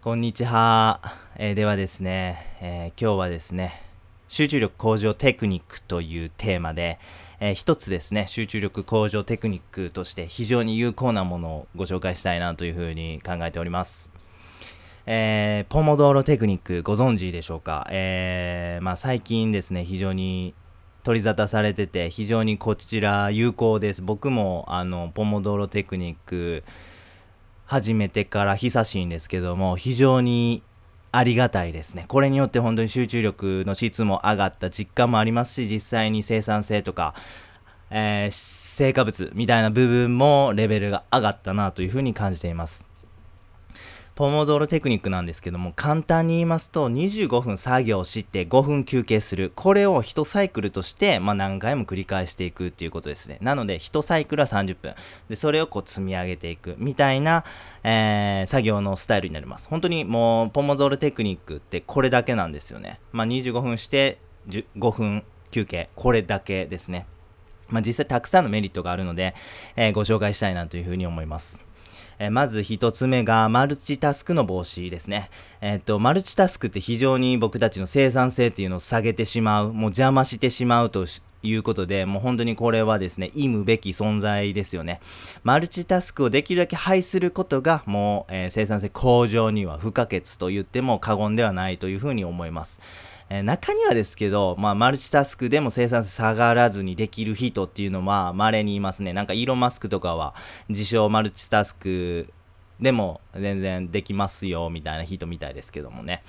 こんにちは、えーではですね、えー今日はですね集中力向上テクニックというテーマで、えー一つですね集中力向上テクニックとして非常に有効なものをご紹介したいなというふうに考えております。えーポモドーロテクニックご存知でしょうか、えーまあ、最近ですね非常に取り沙汰されてて非常にこちら有効です。僕もあのポモドーロテクニック始めてから久しいんですけども非常にありがたいですね。これによって本当に集中力の質も上がった実感もありますし実際に生産性とか、えー成果物みたいな部分もレベルが上がったなというふうに感じています。ポモドロテクニックなんですけども簡単に言いますと25分作業して5分休憩する。これを1サイクルとして、まあ、何回も繰り返していくっていうことですね。なので1サイクルは30分。でそれをこう積み上げていく。みたいな、えー作業のスタイルになります。本当にもうポモドロテクニックってこれだけなんですよね、まあ、25分して5分休憩。これだけですね。まあ、実際たくさんのメリットがあるので、えーご紹介したいなというふうに思います。えーまず一つ目がマルチタスクの防止ですね。えっ、と、マルチタスクって非常に僕たちの生産性っていうのを下げてしまう、もう邪魔してしまうということで、もう本当にこれはですね、意むべき存在ですよね。マルチタスクをできるだけ排することが、もう、えー生産性向上には不可欠と言っても過言ではないというふうに思います。えー中にはですけど、まあ、マルチタスクでも生産性下がらずにできる人っていうのは稀にいますね。なんかイーロン・マスクとかは自称マルチタスクでも全然できますよみたいな人みたいですけどもね。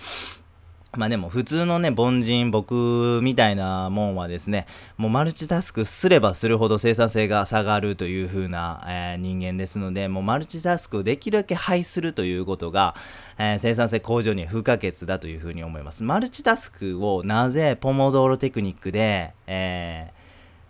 まあでも普通のね、凡人、僕みたいなもんはですね、もうマルチタスクすればするほど生産性が下がるという風な、えー人間ですので、もうマルチタスクをできるだけ排するということが、えー生産性向上には不可欠だという風に思います。マルチタスクをなぜポモドーロテクニックで、えー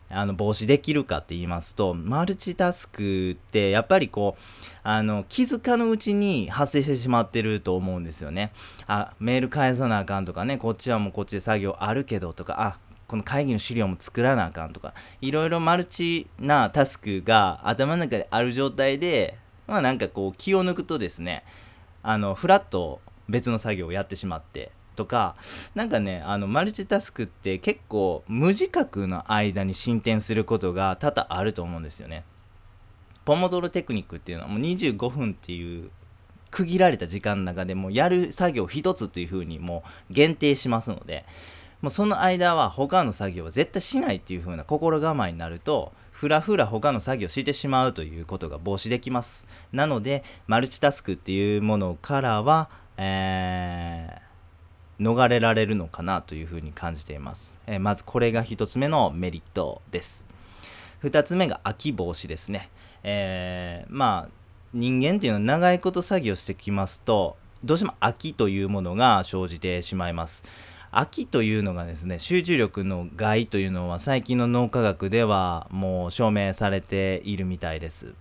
あの防止できるかって言いますとマルチタスクってやっぱりこうあの気づかぬうちに発生してしまってると思うんですよね。あメール返さなあかんとかねこっちはもうこっちで作業あるけどとかあこの会議の資料も作らなあかんとかいろいろマルチなタスクが頭の中である状態でまあなんかこう気を抜くとですねあのフラッと別の作業をやってしまってとかなんかねあのマルチタスクって結構無自覚の間に進展することが多々あると思うんですよね。ポモドロテクニックっていうのはもう25分っていう区切られた時間の中でもやる作業一つというふうにもう限定しますのでもうその間は他の作業は絶対しないっていう風な心構えになるとふらふら他の作業してしまうということが防止できますなのでマルチタスクっていうものからは、え逃れられるのかなというふうに感じています、えーまずこれが一つ目のメリットです。二つ目が空き防止ですね。えーまあ人間っていうのは長いこと作業してきますとどうしても飽きというものが生じてしまいます。飽きというのがですね集中力の害というのは最近の脳科学ではもう証明されているみたいです。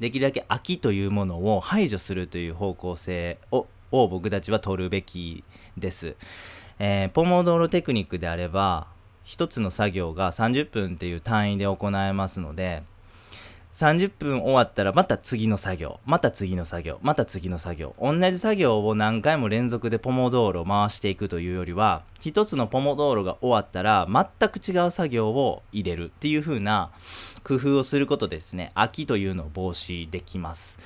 できるだけ飽きというものを排除するという方向性をを僕たちは取るべきです、えーポモドーロテクニックであれば一つの作業が30分っていう単位で行えますので30分終わったらまた次の作業また次の作業また次の作業。同じ作業を何回も連続でポモドーロを回していくというよりは一つのポモドーロが終わったら全く違う作業を入れるっていう風な工夫をすることでですね。飽きというのを防止できます。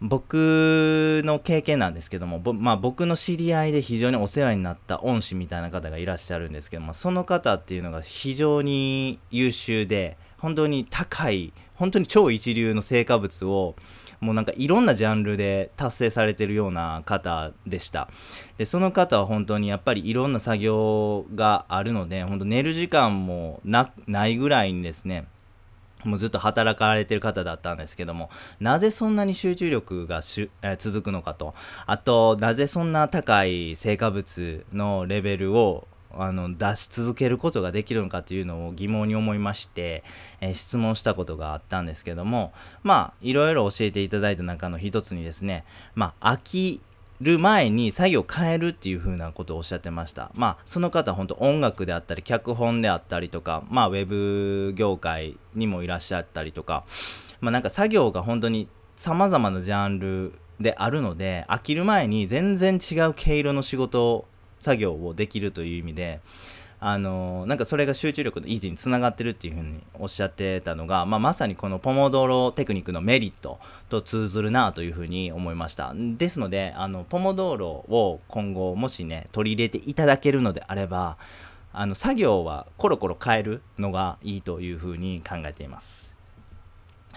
僕の経験なんですけども、まあ、僕の知り合いで非常にお世話になった恩師みたいな方がいらっしゃるんですけどもその方っていうのが非常に優秀で本当に高い本当に超一流の成果物をもうなんかいろんなジャンルで達成されてるような方でした。でその方は本当にやっぱりいろんな作業があるので本当寝る時間もなないぐらいにですねもうずっと働かれてる方だったんですけどもなぜそんなに集中力がしゅ、えー続くのかと。あとなぜそんな高い成果物のレベルをあの出し続けることができるのかというのを疑問に思いまして、えー質問したことがあったんですけどもまあいろいろ教えていただいた中の一つにですねまあ飽きる前に作業を変えるっていう風なことをおっしゃってました。まあ、その方は本当音楽であったり、脚本であったりとか、まあ、ウェブ業界にもいらっしゃったりとか、まあ、なんか作業が本当に様々なジャンルであるので飽きる前に全然違う毛色の仕事を作業をできるという意味であのなんかそれが集中力の維持につながってるっていうふうにおっしゃってたのが、まあ、まさにこのポモドロテクニックのメリットと通ずるなというふうに思いましたですのであのポモドロを今後もしね取り入れていただけるのであればあの作業はコロコロ変えるのがいいというふうに考えています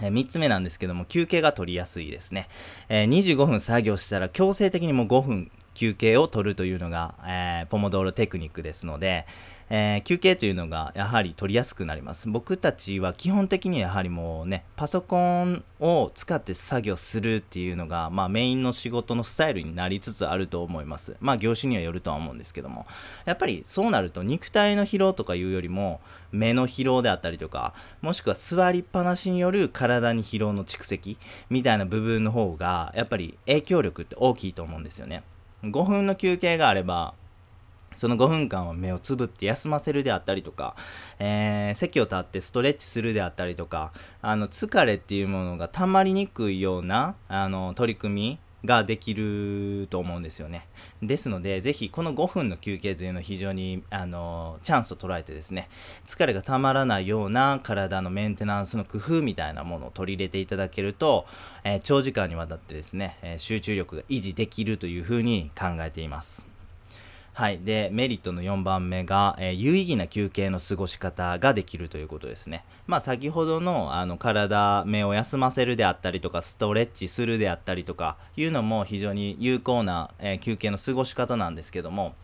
え3つ目なんですけども、休憩が取りやすいですね。えー、25分作業したら強制的にもう5分休憩を取るというのが、えー、ポモドーロテクニックですので、えー、休憩というのがやはり取りやすくなります。僕たちは基本的にはやはりもうね、パソコンを使って作業するっていうのが、まあメインの仕事のスタイルになりつつあると思います。まあ業種にはよるとは思うんですけども、やっぱりそうなると肉体の疲労とかいうよりも、目の疲労であったりとか、もしくは座りっぱなしによる体に疲労の蓄積みたいな部分の方が、やっぱり影響力って大きいと思うんですよね。5分の休憩があれば、その5分間は目をつぶって休ませるであったりとか、えー、席を立ってストレッチするであったりとか、あの、疲れっていうものが溜まりにくいような、あの、取り組みができると思うんですよね。ですので、ぜひこの5分の休憩というのを非常に、あの、チャンスと捉えてですね、疲れがたまらないような体のメンテナンスの工夫みたいなものを取り入れていただけると、えー、長時間にわたってですね、えー、集中力が維持できるというふうに考えています。はい。で、メリットの4番目が、えー、有意義な休憩の過ごし方ができるということですね。まあ、先ほどの、あの、体、目を休ませるであったりとか、ストレッチするであったりとか、いうのも非常に有効な、えー、休憩の過ごし方なんですけども、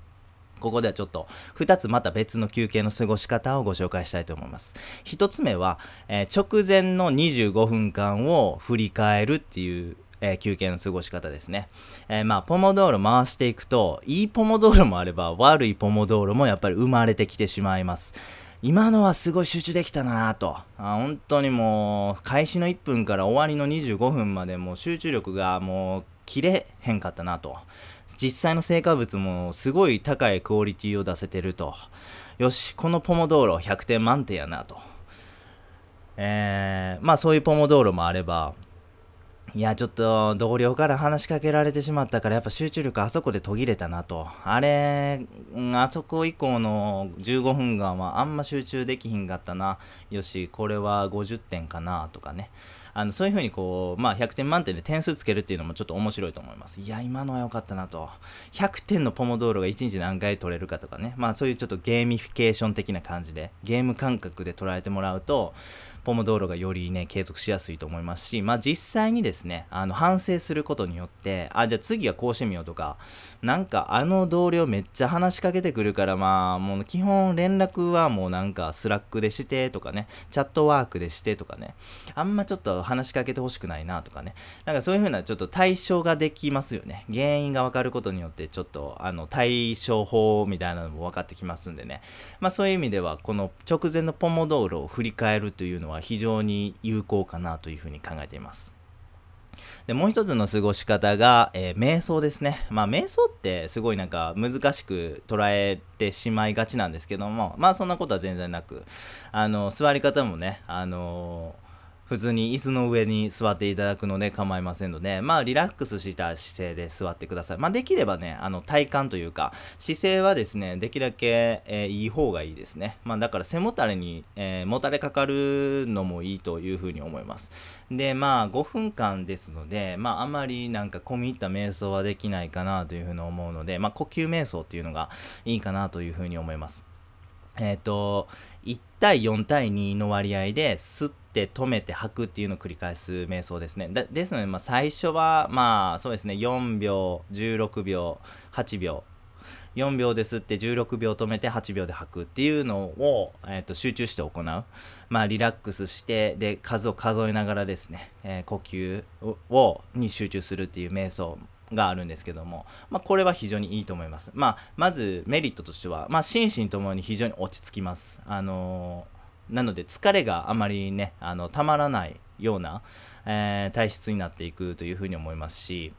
ここではちょっと2つまた別の休憩の過ごし方をご紹介したいと思います。1つ目は、えー、直前の25分間を振り返るっていうえー、休憩の過ごし方ですね。えー、まあ、ポモドーロ回していくと、いいポモドーロもあれば、悪いポモドーロもやっぱり生まれてきてしまいます。今のはすごい集中できたなぁと。あ本当にもう、開始の1分から終わりの25分までもう集中力がもう切れへんかったなと。実際の成果物もすごい高いクオリティを出せてると。よし、このポモドーロ100点満点やなと。えー、まあそういうポモドーロもあれば、いや、ちょっと同僚から話しかけられてしまったから、やっぱ集中力あそこで途切れたなと。あれ、あそこ以降の15分間はあんま集中できひんかったな。よし、これは50点かなとかね。あのそういうふうにこう、まあ、100点満点で点数つけるっていうのもちょっと面白いと思います。いや、今のは良かったなと。100点のポモドーロが1日何回取れるかとかね。まあそういうちょっとゲーミフィケーション的な感じで、ゲーム感覚で捉えてもらうと、ポモドーロがよりね、継続しやすいと思いますし、まあ実際にですね、あの反省することによって、あ、じゃあ次はこうしてみようとか、なんかあの同僚めっちゃ話しかけてくるから、まあもう基本連絡はもうなんかスラックでしてとかね、チャットワークでしてとかね、あんまちょっと話しかけてほしくないなとかね、なんかそういう風なちょっと対処ができますよね。原因がわかることによってちょっとあの対処法みたいなのも分かってきますんでね、まあそういう意味ではこの直前のポモドーロを振り返るというのはは非常に有効かなというふうに考えています。で、もう一つの過ごし方が、えー、瞑想ですね。まあ、瞑想ってすごいなんか難しく捉えてしまいがちなんですけども、まあ、そんなことは全然なく、あの、座り方もね、あのー普通に椅子の上に座っていただくので構いませんので、まあ、リラックスした姿勢で座ってください。まあ、できればね、あの、体幹というか、姿勢はですね、できるだけ、えー、いい方がいいですね。まあ、だから背もたれに、えー、もたれかかるのもいいというふうに思います。で、まあ、5分間ですので、まあ、あまりなんか込み入った瞑想はできないかなというふうに思うので、まあ、呼吸瞑想っていうのがいいかなというふうに思います。えっ、ー、と、1対4対2の割合で吸って止めて吐くっていうのを繰り返す瞑想ですね。ですので、まあ、最初は、まあそうですね、4秒、16秒、8秒、4秒で吸って16秒止めて8秒で吐くっていうのを、えーと、集中して行う。まあリラックスして、で、数を数えながらですね、えー、呼吸をに集中するっていう瞑想があるんですけども、まあ、これは非常にいいと思います。まあ、まずメリットとしては、まあ、心身ともに非常に落ち着きます。あのー、なので疲れがあまりね、あの、たまらないような、えー、体質になっていくというふうに思いますし、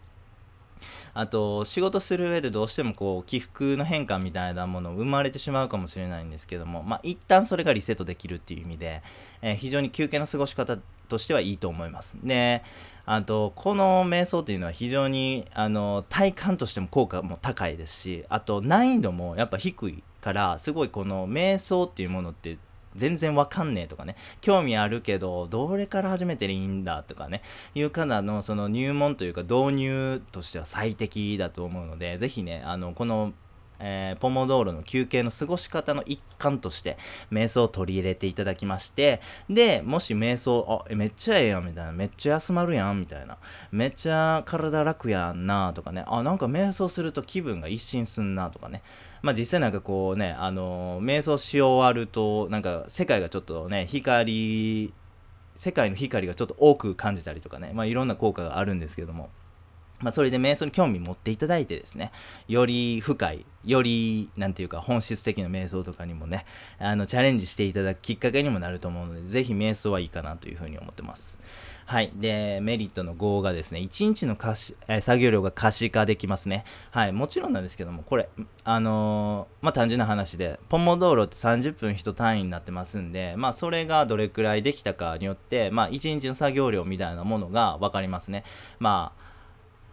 あと仕事する上でどうしてもこう起伏の変化みたいなもの生まれてしまうかもしれないんですけどもまあ一旦それがリセットできるっていう意味で、えー、非常に休憩の過ごし方としてはいいと思います。で、あと、この瞑想っていうのは非常に、あの、体感としても効果も高いですし、あと難易度もやっぱ低いから、すごいこの瞑想っていうものって全然わかんねえとかね、興味あるけど、どれから始めていいんだとかね、いう方のその入門というか導入としては最適だと思うので、ぜひね、あの、このえー、ポモドーロの休憩の過ごし方の一環として瞑想を取り入れていただきましてでもし瞑想あめっちゃええやんみたいな。めっちゃ休まるやんみたいな。めっちゃ体楽やんなとかね。あなんか瞑想すると気分が一新すんなとかね。まあ実際なんかこうねあのー、瞑想し終わるとなんか世界がちょっとね光世界の光がちょっと多く感じたりとかね。まあいろんな効果があるんですけども。まあ、それで瞑想に興味持っていただいてですね、より深い、より、なんていうか、本質的な瞑想とかにもね、あの、チャレンジしていただくきっかけにもなると思うので、ぜひ瞑想はいいかなというふうに思ってます。はい。で、メリットの5がですね、1日の可視、え、作業量が可視化できますね。はい。もちろんなんですけども、これ、あのー、まあ、単純な話で、ポモ道路って30分1単位になってますんで、まあ、それがどれくらいできたかによって、まあ、1日の作業量みたいなものが分かりますね。まあ、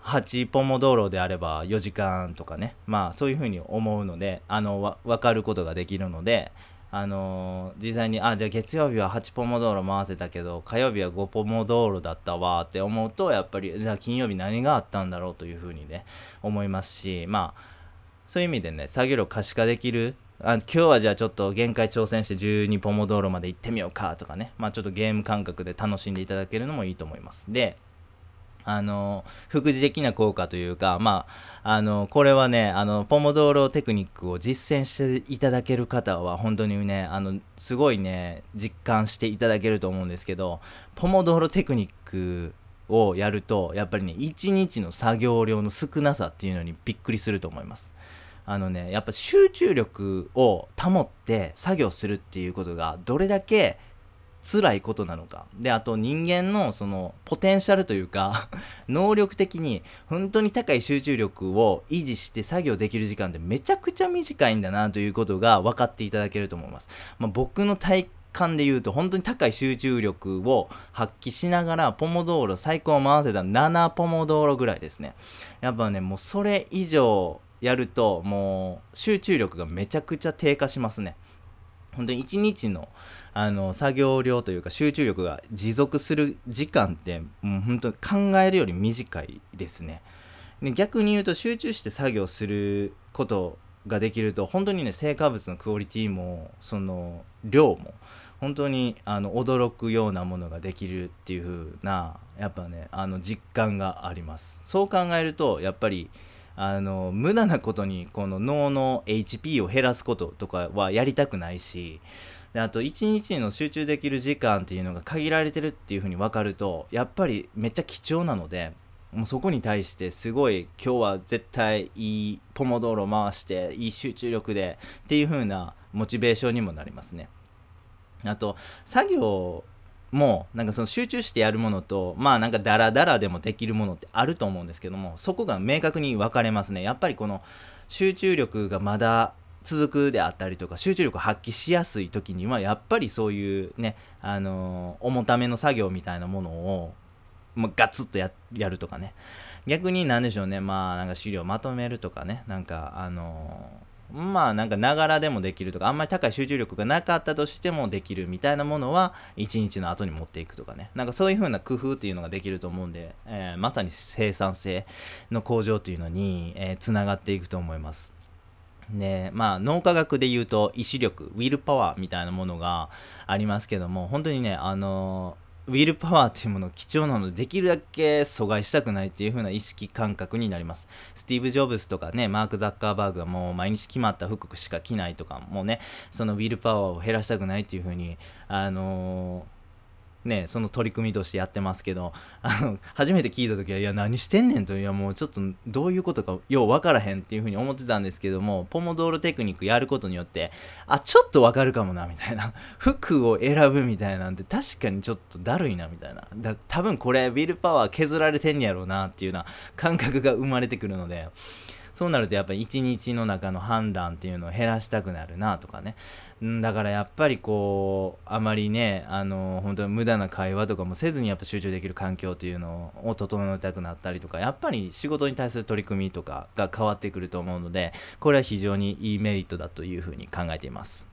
8ポモ道路であれば4時間とかね。まあそういうふうに思うのであの分かることができるのであのー、実際にあじゃあ月曜日は8ポモ道路回せたけど火曜日は5ポモ道路だったわって思うとやっぱりじゃあ金曜日何があったんだろうというふうにね思いますしまあそういう意味でね作業量可視化できるあ今日はじゃあちょっと限界挑戦して12ポモ道路まで行ってみようかとかね。まあちょっとゲーム感覚で楽しんでいただけるのもいいと思います。であの、副次的な効果というか、まあ、あの、これはね、あの、ポモドーロテクニックを実践していただける方は、本当にね、あの、すごいね、実感していただけると思うんですけど、ポモドーロテクニックをやると、やっぱりね、1日の作業量の少なさっていうのにびっくりすると思います。あのね、やっぱ集中力を保って作業するっていうことが、どれだけ辛いことなのか。で、あと人間のそのポテンシャルというか 能力的に本当に高い集中力を維持して作業できる時間ってめちゃくちゃ短いんだなということが分かっていただけると思います。まあ、僕の体感で言うと本当に高い集中力を発揮しながらポモ道路最高を回せた7ポモ道路ぐらいですね。やっぱね、もうそれ以上やるともう集中力がめちゃくちゃ低下しますね。本当に1日のあの作業量というか集中力が持続する時間ってもう本当に考えるより短いですね。で逆に言うと集中して作業することができると本当にね成果物のクオリティもその量も本当にあの驚くようなものができるっていう風なやっぱねあの実感がありますそう考えるとやっぱりあの無駄なことにこの脳の HP を減らすこととかはやりたくないしであと1日の集中できる時間っていうのが限られてるっていう風に分かるとやっぱりめっちゃ貴重なのでもうそこに対してすごい今日は絶対いいポモ道路回していい集中力でっていう風なモチベーションにもなりますね。あと作業もうなんかその集中してやるものとまあなんかダラダラでもできるものってあると思うんですけどもそこが明確に分かれますね。やっぱりこの集中力がまだ続くであったりとか集中力を発揮しやすい時にはやっぱりそういうねあのー、重ための作業みたいなものをまあ、ガツッとやるとかね。逆に何でしょうね。まあなんか資料まとめるとかね。なんかあのーまあなんかながらでもできるとかあんまり高い集中力がなかったとしてもできるみたいなものは一日の後に持っていくとかねなんかそういう風な工夫っていうのができると思うんで、えー、まさに生産性の向上というのに、えー、つながっていくと思います。でまあ脳科学で言うと意志力ウィルパワーみたいなものがありますけども本当にねあのウィルパワーっていうもの貴重なのでできるだけ阻害したくないっていう風な意識感覚になります。スティーブ・ジョブズとかね、マーク・ザッカーバーグはもう毎日決まった服しか着ないとか、もうね、そのウィルパワーを減らしたくないっていう風に、あのーね、その取り組みとしてやってますけど、あの、初めて聞いた時は、いや、何してんねんと、いや、もうちょっと、どういうことか、よう分からへんっていうふうに思ってたんですけども、ポモドーロテクニックやることによって、あ、ちょっと分かるかもな、みたいな。服を選ぶみたいなんて、確かにちょっとだるいな、みたいな。だ多分これ、ウィルパワー削られてんやろうな、っていうような感覚が生まれてくるので、そうなるとやっぱり一日の中の判断っていうのを減らしたくなるなとかね。だからやっぱりこう、あまりね、あの、本当に無駄な会話とかもせずにやっぱ集中できる環境っていうのを整えたくなったりとか、やっぱり仕事に対する取り組みとかが変わってくると思うので、これは非常にいいメリットだというふうに考えています。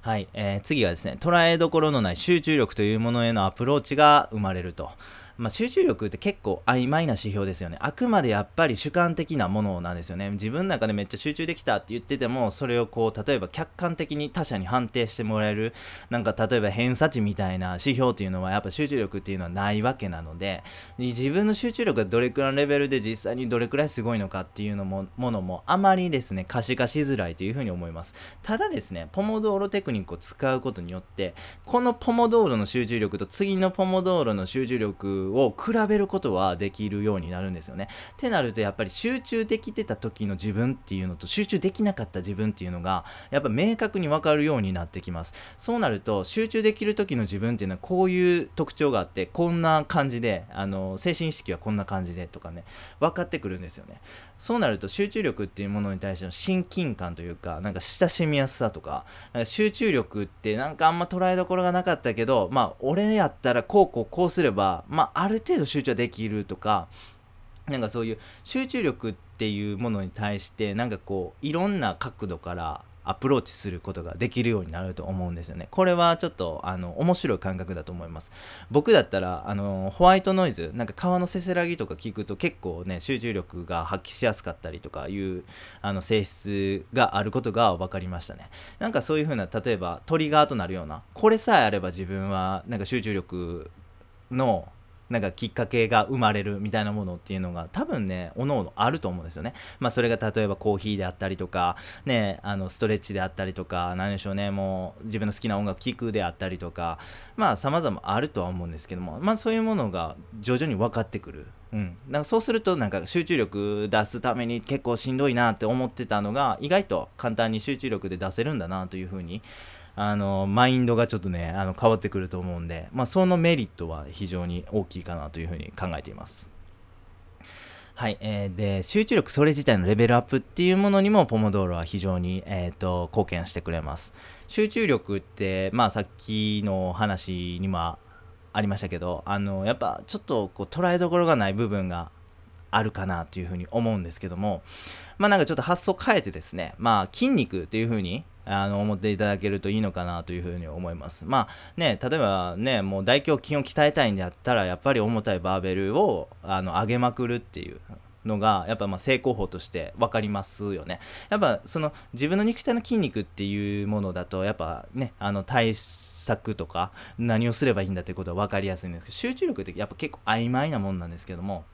はい、えー、次はですね、捉えどころのない集中力というものへのアプローチが生まれると。まあ、集中力って結構曖昧な指標ですよね。あくまでやっぱり主観的なものなんですよね。自分の中でめっちゃ集中できたって言ってても、それをこう、例えば客観的に他者に判定してもらえる、なんか例えば偏差値みたいな指標っていうのはやっぱ集中力っていうのはないわけなので、自分の集中力がどれくらいのレベルで実際にどれくらいすごいのかっていうのも、ものもあまりですね、可視化しづらいというふうに思います。ただですね、ポモドーロテクニックを使うことによって、このポモドーロの集中力と次のポモドーロの集中力を比べることはできるようになるんですよね。ってなるとやっぱり集中できてた時の自分っていうのと集中できなかった自分っていうのがやっぱ明確に分かるようになってきます。そうなると集中できる時の自分っていうのはこういう特徴があってこんな感じであの精神意識はこんな感じでとかね分かってくるんですよね。そうなると集中力っていうものに対しての親近感というかなんか親しみやすさとか集中力ってなんかあんま捉えどころがなかったけどまあ俺やったらこうこうこうすればまあある程度集中はできるとかなんかそういう集中力っていうものに対してなんかこういろんな角度からアプローチすることができるようになると思うんですよね。これはちょっとあの面白い感覚だと思います。僕だったらあのホワイトノイズ、なんか川のせせらぎとか聞くと結構ね集中力が発揮しやすかったりとかいうあの性質があることが分かりましたね。なんかそういう風な例えばトリガーとなるようなこれさえあれば自分はなんか集中力のなんかきっかけが生まれるみたいなものっていうのが多分ねおのおのあると思うんですよね。まあそれが例えばコーヒーであったりとかねあのストレッチであったりとか何でしょうねもう自分の好きな音楽聴くであったりとかまあ様々あるとは思うんですけどもまあそういうものが徐々に分かってくる。うん、だかそうするとなんか集中力出すために結構しんどいなって思ってたのが意外と簡単に集中力で出せるんだなというふうにあのマインドがちょっとねあの変わってくると思うんで、まあ、そのメリットは非常に大きいかなというふうに考えています。はい、えー、で集中力それ自体のレベルアップっていうものにもポモドーロは非常に、えーと、貢献してくれます集中力ってまあさっきの話にもありましたけどあのやっぱちょっとこう捉えどころがない部分があるかなというふうに思うんですけどもまあなんかちょっと発想変えてですねまあ筋肉っていうふうにあの思っていただけるといいのかなというふうに思います。まあね、例えばね、もう大胸筋を鍛えたいんだったら、やっぱり重たいバーベルをあの上げまくるっていう。のがやっぱまあ成功法として分かりますよね。やっぱその自分の肉体の筋肉っていうものだとやっぱねあの対策とか何をすればいいんだってことは分かりやすいんですけど集中力ってやっぱ結構曖昧なもんなんですけども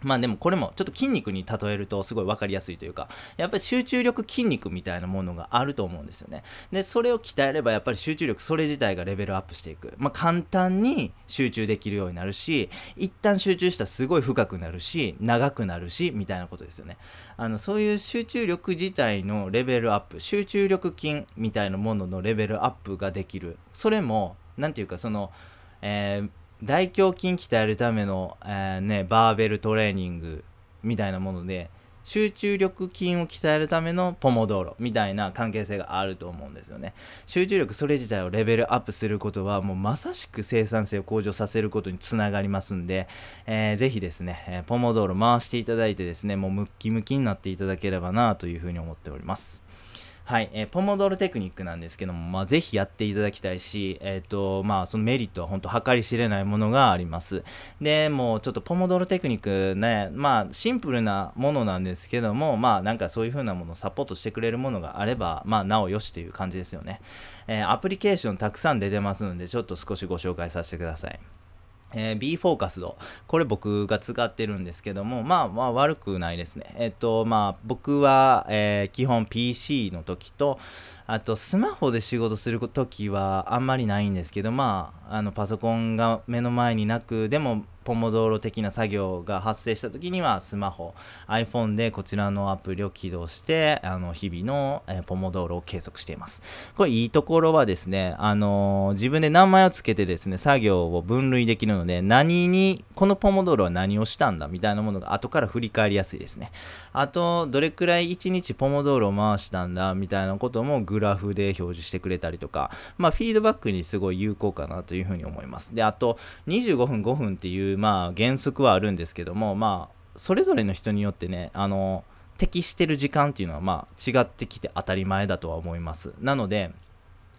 まあでもこれもちょっと筋肉に例えるとすごい分かりやすいというか、やっぱり集中力筋肉みたいなものがあると思うんですよね。で、それを鍛えればやっぱり集中力それ自体がレベルアップしていく。まあ簡単に集中できるようになるし、一旦集中したらすごい深くなるし、長くなるし、みたいなことですよね。あの、そういう集中力自体のレベルアップ、集中力筋みたいなもののレベルアップができる。それも、なんていうかその、えー大胸筋鍛えるための、えー、ね、バーベルトレーニングみたいなもので、集中力筋を鍛えるためのポモドーロみたいな関係性があると思うんですよね。集中力それ自体をレベルアップすることはもうまさしく生産性を向上させることにつながりますんで、えー、ぜひですね、えー、ポモドーロ回していただいてですね、もうムッキムキになっていただければなというふうに思っております。はい、えー、ポモドールテクニックなんですけども、まあ、ぜひやっていただきたいし、えっ、ー、と、まあ、そのメリットは本当計り知れないものがあります。で、もうちょっとポモドールテクニックね、まあ、シンプルなものなんですけども、まあ、なんかそういう風なものをサポートしてくれるものがあれば、まあ、なおよしという感じですよね。えー、アプリケーションたくさん出てますので、ちょっと少しご紹介させてください。えー、B フォーカスド。これ僕が使ってるんですけども、まあまあ悪くないですね。えっ、と、まあ僕は、えー、基本 PC の時と、あとスマホで仕事する時はあんまりないんですけど、まあ、あのパソコンが目の前になくでもポモドーロ的な作業が発生した時にはスマホ iPhone でこちらのアプリを起動してあの日々の、え、ポモドーロを計測しています。これいいところはですね、あの、自分で名前を付けてですね作業を分類できるので何にこのポモドーロは何をしたんだみたいなものが後から振り返りやすいですね。あとどれくらい1日ポモドーロを回したんだみたいなこともグラフで表示してくれたりとかまあフィードバックにすごい有効かなというふうに思いますであと25分5分っていうまあ原則はあるんですけどもまあそれぞれの人によってねあの適してる時間っていうのはまあ違ってきて当たり前だとは思いますなので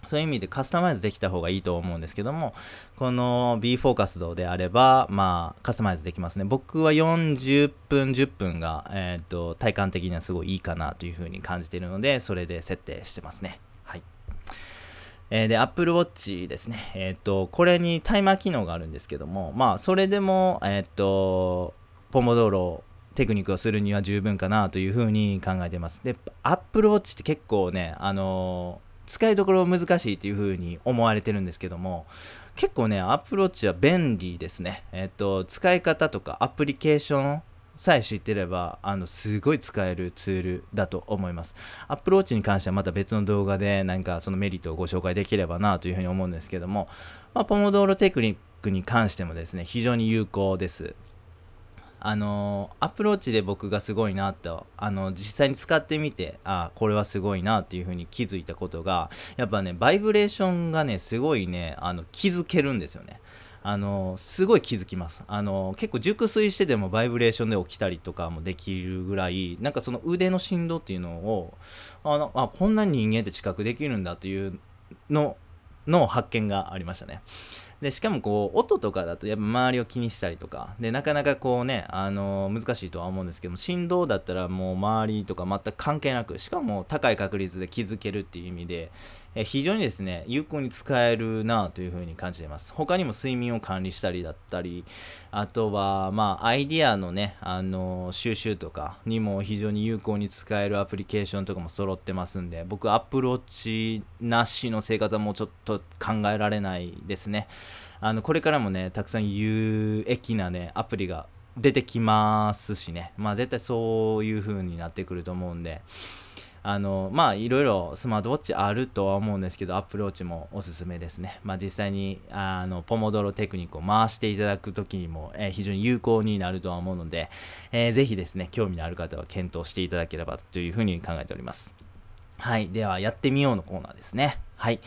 そういう意味でカスタマイズできた方がいいと思うんですけども、この B フォー活動であれば、まあ、カスタマイズできますね。僕は40分、10分が、えっ、と、体感的にはすごいいいかなというふうに感じているので、それで設定してますね。えー、で、Apple Watch ですね。えっ、ー、と、これにタイマー機能があるんですけども、まあ、それでも、えっ、と、ポモドーロテクニックをするには十分かなというふうに考えてます。で、Apple Watch って結構ね、あの使いどころ難しいっていう風に思われてるんですけども、結構ね、Apple Watch は便利ですね。えっと、使い方とかアプリケーションさえ知ってれば、あの、すごい使えるツールだと思います。Apple Watch に関してはまた別の動画で何かそのメリットをご紹介できればなというふうに思うんですけども、まあ、ポモドーロテクニックに関してもですね、非常に有効です。あのアプローチで僕がすごいなとあの実際に使ってみてあこれはすごいなっていう風に気づいたことがやっぱねバイブレーションがねすごいねあの気づけるんですよねあのすごい気づきます。あの結構熟睡してでもバイブレーションで起きたりとかもできるぐらいなんかその腕の振動っていうのをあのあこんなに人間って知覚できるんだというのの発見がありましたね。で、しかもこう、音とかだとやっぱ周りを気にしたりとか、で、なかなかこうね、あの、難しいとは思うんですけども、振動だったらもう周りとか全く関係なく、しかも高い確率で気づけるっていう意味で、え非常にですね、有効に使えるなというふうに感じています。他にも睡眠を管理したりだったり、あとは、まあ、アイディアのね、あの収集とかにも非常に有効に使えるアプリケーションとかも揃ってますんで、僕、Apple Watch なしの生活はもうちょっと考えられないですね。あの、これからもね、たくさん有益なね、アプリが出てきますしね、まあ絶対そういう風になってくると思うんで、あのまあいろいろスマートウォッチあるとは思うんですけどアップルウォッチもおすすめですね。まあ実際にあのポモドロテクニックを回していただく時にも、えー、非常に有効になるとは思うので、えー、ぜひですね興味のある方は検討していただければというふうに考えております。はい。ではやってみようのコーナーですね。はい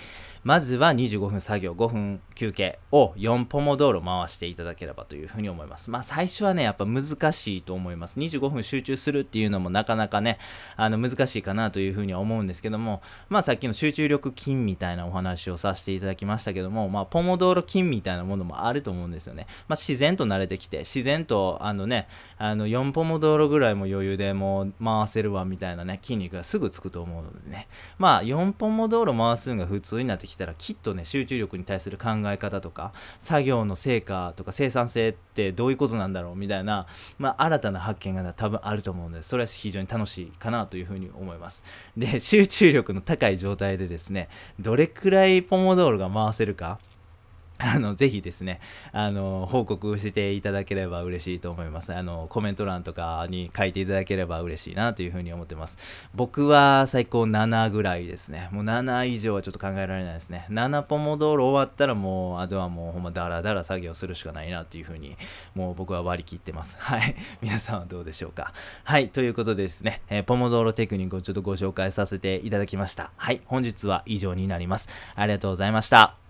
まずは25分作業、5分休憩を4ポモ道路回していただければというふうに思います。まあ最初はね、やっぱ難しいと思います。25分集中するっていうのもなかなかね、あの難しいかなというふうには思うんですけども、まあさっきの集中力筋みたいなお話をさせていただきましたけども、まあポモ道路筋みたいなものもあると思うんですよね。まあ自然と慣れてきて、自然とあのね、あの4ポモ道路ぐらいも余裕でもう回せるわみたいなね、筋肉がすぐつくと思うのでね、まあ4ポモ道路回すのがが普通になってきたらきっとね集中力に対する考え方とか作業の成果とか生産性ってどういうことなんだろうみたいな、まあ、新たな発見が多分あると思うのでそれは非常に楽しいかなというふうに思います。で集中力の高い状態でですねどれくらいポモドールが回せるかあの、ぜひですね、あの、報告していただければ嬉しいと思います。あの、コメント欄とかに書いていただければ嬉しいなというふうに思ってます。僕は最高7ぐらいですね。もう7以上はちょっと考えられないですね。7ポモドール終わったらもう、あとはもうほんまダラダラ作業するしかないなっていうふうに、もう僕は割り切ってます。はい。皆さんはどうでしょうか。はい。ということでですね、えー、ポモドーロテクニックをちょっとご紹介させていただきました。はい。本日は以上になります。ありがとうございました。